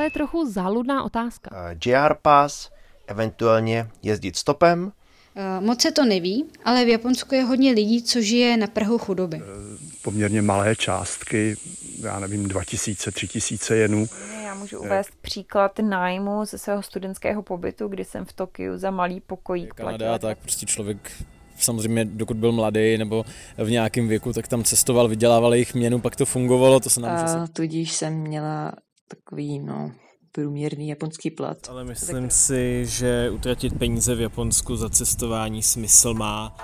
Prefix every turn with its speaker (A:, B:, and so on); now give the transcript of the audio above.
A: je trochu záludná otázka.
B: JR Pass, eventuálně jezdit stopem.
C: Eh, moc se to neví, ale v Japonsku je hodně lidí, co žije na Prahu chudoby.
D: Poměrně malé částky, já nevím, 2000, 3000 jenů.
E: Já můžu uvést příklad nájmu ze svého studentského pobytu, kdy jsem v Tokiu za malý pokojík
F: Kanada, platila. tak prostě člověk samozřejmě dokud byl mladý nebo v nějakém věku, tak tam cestoval, vydělával jejich měnu, pak to fungovalo, to se nám
G: A tudíž jsem měla takový, no, průměrný japonský plat.
F: Ale myslím si, že utratit peníze v Japonsku za cestování smysl má.